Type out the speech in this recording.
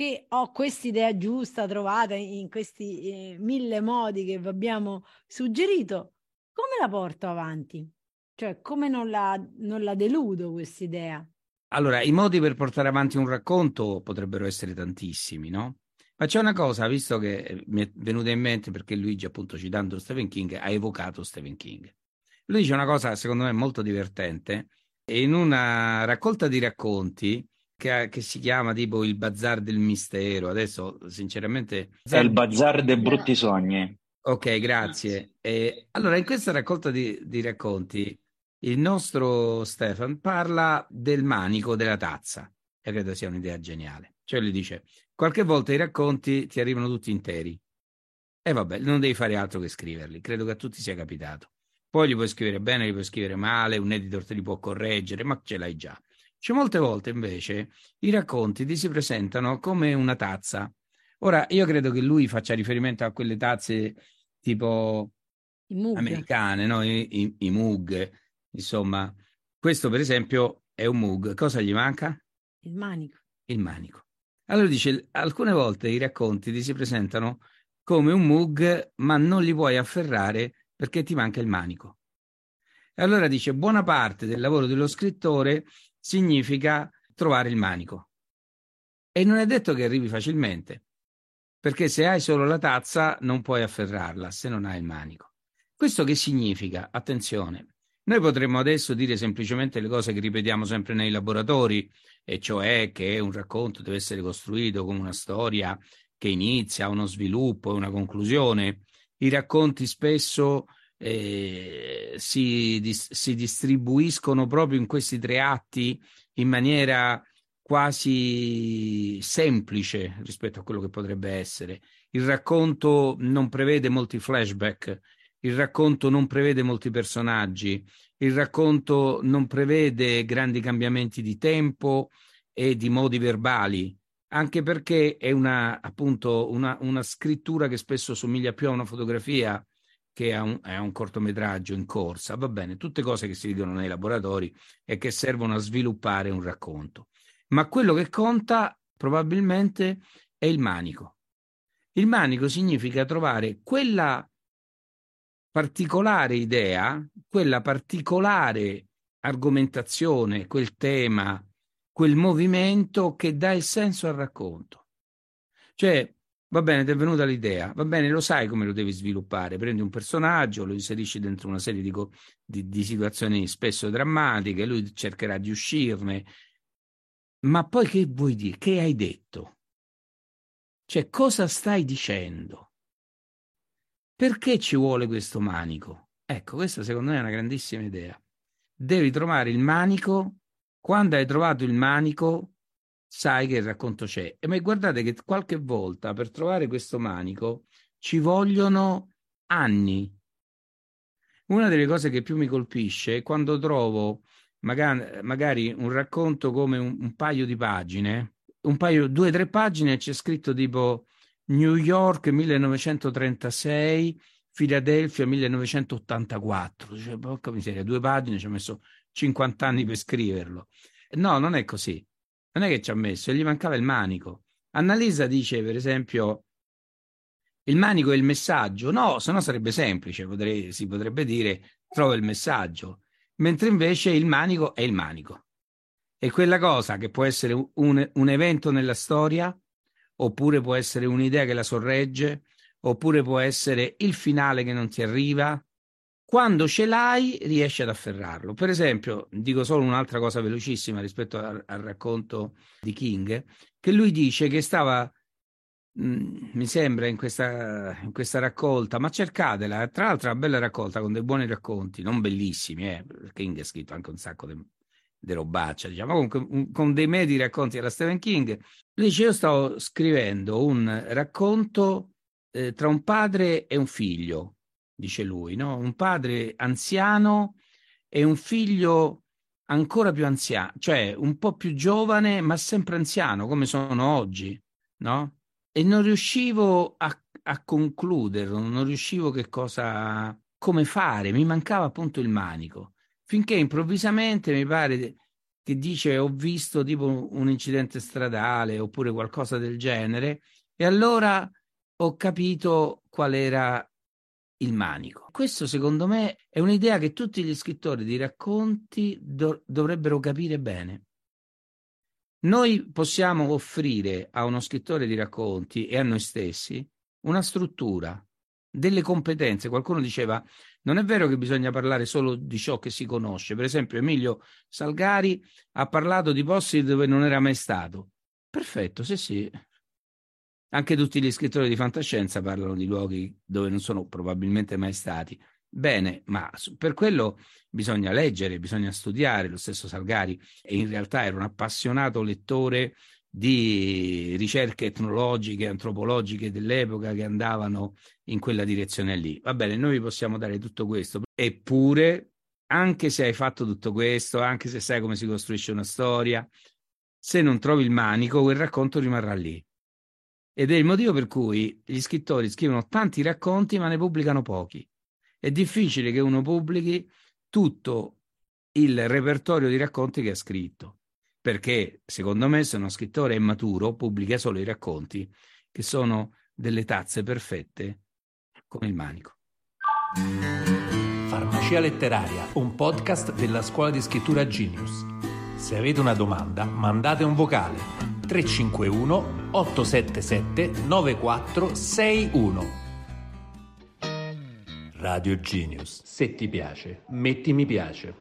che ho quest'idea giusta trovata in questi eh, mille modi che vi abbiamo suggerito, come la porto avanti? Cioè, come non la, non la deludo quest'idea? Allora, i modi per portare avanti un racconto potrebbero essere tantissimi, no? Ma c'è una cosa, visto che mi è venuta in mente perché Luigi, appunto, citando Stephen King, ha evocato Stephen King. Lui dice una cosa, secondo me, molto divertente. In una raccolta di racconti che, che si chiama tipo il Bazar del Mistero, adesso, sinceramente... È il Bazar dei Brutti Sogni. Ok, grazie. E, allora, in questa raccolta di, di racconti, il nostro Stefan parla del manico della tazza. E credo sia un'idea geniale. Cioè, lui dice: qualche volta i racconti ti arrivano tutti interi. E vabbè, non devi fare altro che scriverli. Credo che a tutti sia capitato. Poi li puoi scrivere bene, li puoi scrivere male, un editor te li può correggere, ma ce l'hai già. Cioè, molte volte invece i racconti ti si presentano come una tazza. Ora, io credo che lui faccia riferimento a quelle tazze tipo americane, no? I, i, i mug, insomma. Questo, per esempio, è un mug. Cosa gli manca? Il manico. Il manico. Allora dice, alcune volte i racconti ti si presentano come un mug, ma non li puoi afferrare perché ti manca il manico. E allora dice, buona parte del lavoro dello scrittore significa trovare il manico. E non è detto che arrivi facilmente, perché se hai solo la tazza non puoi afferrarla se non hai il manico. Questo che significa? Attenzione, noi potremmo adesso dire semplicemente le cose che ripetiamo sempre nei laboratori, e cioè che un racconto deve essere costruito come una storia che inizia, uno sviluppo e una conclusione. I racconti spesso eh, si, dis- si distribuiscono proprio in questi tre atti in maniera quasi semplice rispetto a quello che potrebbe essere. Il racconto non prevede molti flashback, il racconto non prevede molti personaggi, il racconto non prevede grandi cambiamenti di tempo e di modi verbali, anche perché è una, appunto, una, una scrittura che spesso somiglia più a una fotografia che a un, a un, cortometraggio in corsa. Va bene, tutte cose che si dicono nei laboratori e che servono a sviluppare un racconto. Ma quello che conta probabilmente è il manico. Il manico significa trovare quella particolare idea, quella particolare argomentazione, quel tema, quel movimento che dà il senso al racconto. Cioè, va bene, ti è venuta l'idea, va bene, lo sai come lo devi sviluppare, prendi un personaggio, lo inserisci dentro una serie di, di, di situazioni spesso drammatiche, lui cercherà di uscirne, ma poi che vuoi dire? Che hai detto? Cioè, cosa stai dicendo? Perché ci vuole questo manico? Ecco, questa secondo me è una grandissima idea. Devi trovare il manico, quando hai trovato il manico sai che il racconto c'è. Ma guardate che qualche volta per trovare questo manico ci vogliono anni. Una delle cose che più mi colpisce è quando trovo magari, magari un racconto come un, un paio di pagine, un paio, due o tre pagine c'è scritto tipo New York 1936, Filadelfia 1984. Cioè, porca miseria, due pagine, ci ha messo 50 anni per scriverlo. No, non è così. Non è che ci ha messo, gli mancava il manico. Annalisa dice, per esempio, il manico è il messaggio. No, se no sarebbe semplice, potrei, si potrebbe dire, trova il messaggio. Mentre invece il manico è il manico. E quella cosa che può essere un, un evento nella storia, oppure può essere un'idea che la sorregge, oppure può essere il finale che non ti arriva. Quando ce l'hai, riesci ad afferrarlo. Per esempio, dico solo un'altra cosa velocissima rispetto al, al racconto di King, che lui dice che stava Mm, mi sembra in questa, in questa, raccolta, ma cercatela. Tra l'altro, è una bella raccolta con dei buoni racconti, non bellissimi, eh, King ha scritto anche un sacco di de robaccia, diciamo, comunque un, con dei medi racconti della Stephen King. Lui dice: Io stavo scrivendo un racconto eh, tra un padre e un figlio, dice lui, no? un padre anziano e un figlio ancora più anziano, cioè un po' più giovane, ma sempre anziano, come sono oggi, no? e non riuscivo a, a concluderlo, non riuscivo che cosa, come fare, mi mancava appunto il manico, finché improvvisamente mi pare che dice ho visto tipo un incidente stradale oppure qualcosa del genere e allora ho capito qual era il manico. Questo secondo me è un'idea che tutti gli scrittori di racconti do- dovrebbero capire bene. Noi possiamo offrire a uno scrittore di racconti e a noi stessi una struttura, delle competenze. Qualcuno diceva, non è vero che bisogna parlare solo di ciò che si conosce. Per esempio, Emilio Salgari ha parlato di posti dove non era mai stato. Perfetto, sì, sì. Anche tutti gli scrittori di fantascienza parlano di luoghi dove non sono probabilmente mai stati. Bene, ma per quello bisogna leggere, bisogna studiare. Lo stesso Salgari e in realtà era un appassionato lettore di ricerche etnologiche, antropologiche dell'epoca che andavano in quella direzione lì. Va bene, noi possiamo dare tutto questo, eppure, anche se hai fatto tutto questo, anche se sai come si costruisce una storia, se non trovi il manico, quel racconto rimarrà lì. Ed è il motivo per cui gli scrittori scrivono tanti racconti ma ne pubblicano pochi è difficile che uno pubblichi tutto il repertorio di racconti che ha scritto, perché secondo me se uno scrittore è maturo pubblica solo i racconti che sono delle tazze perfette come il manico. Farmacia letteraria, un podcast della scuola di scrittura Genius. Se avete una domanda, mandate un vocale 351 877 9461. Radio Genius. Se ti piace, metti mi piace.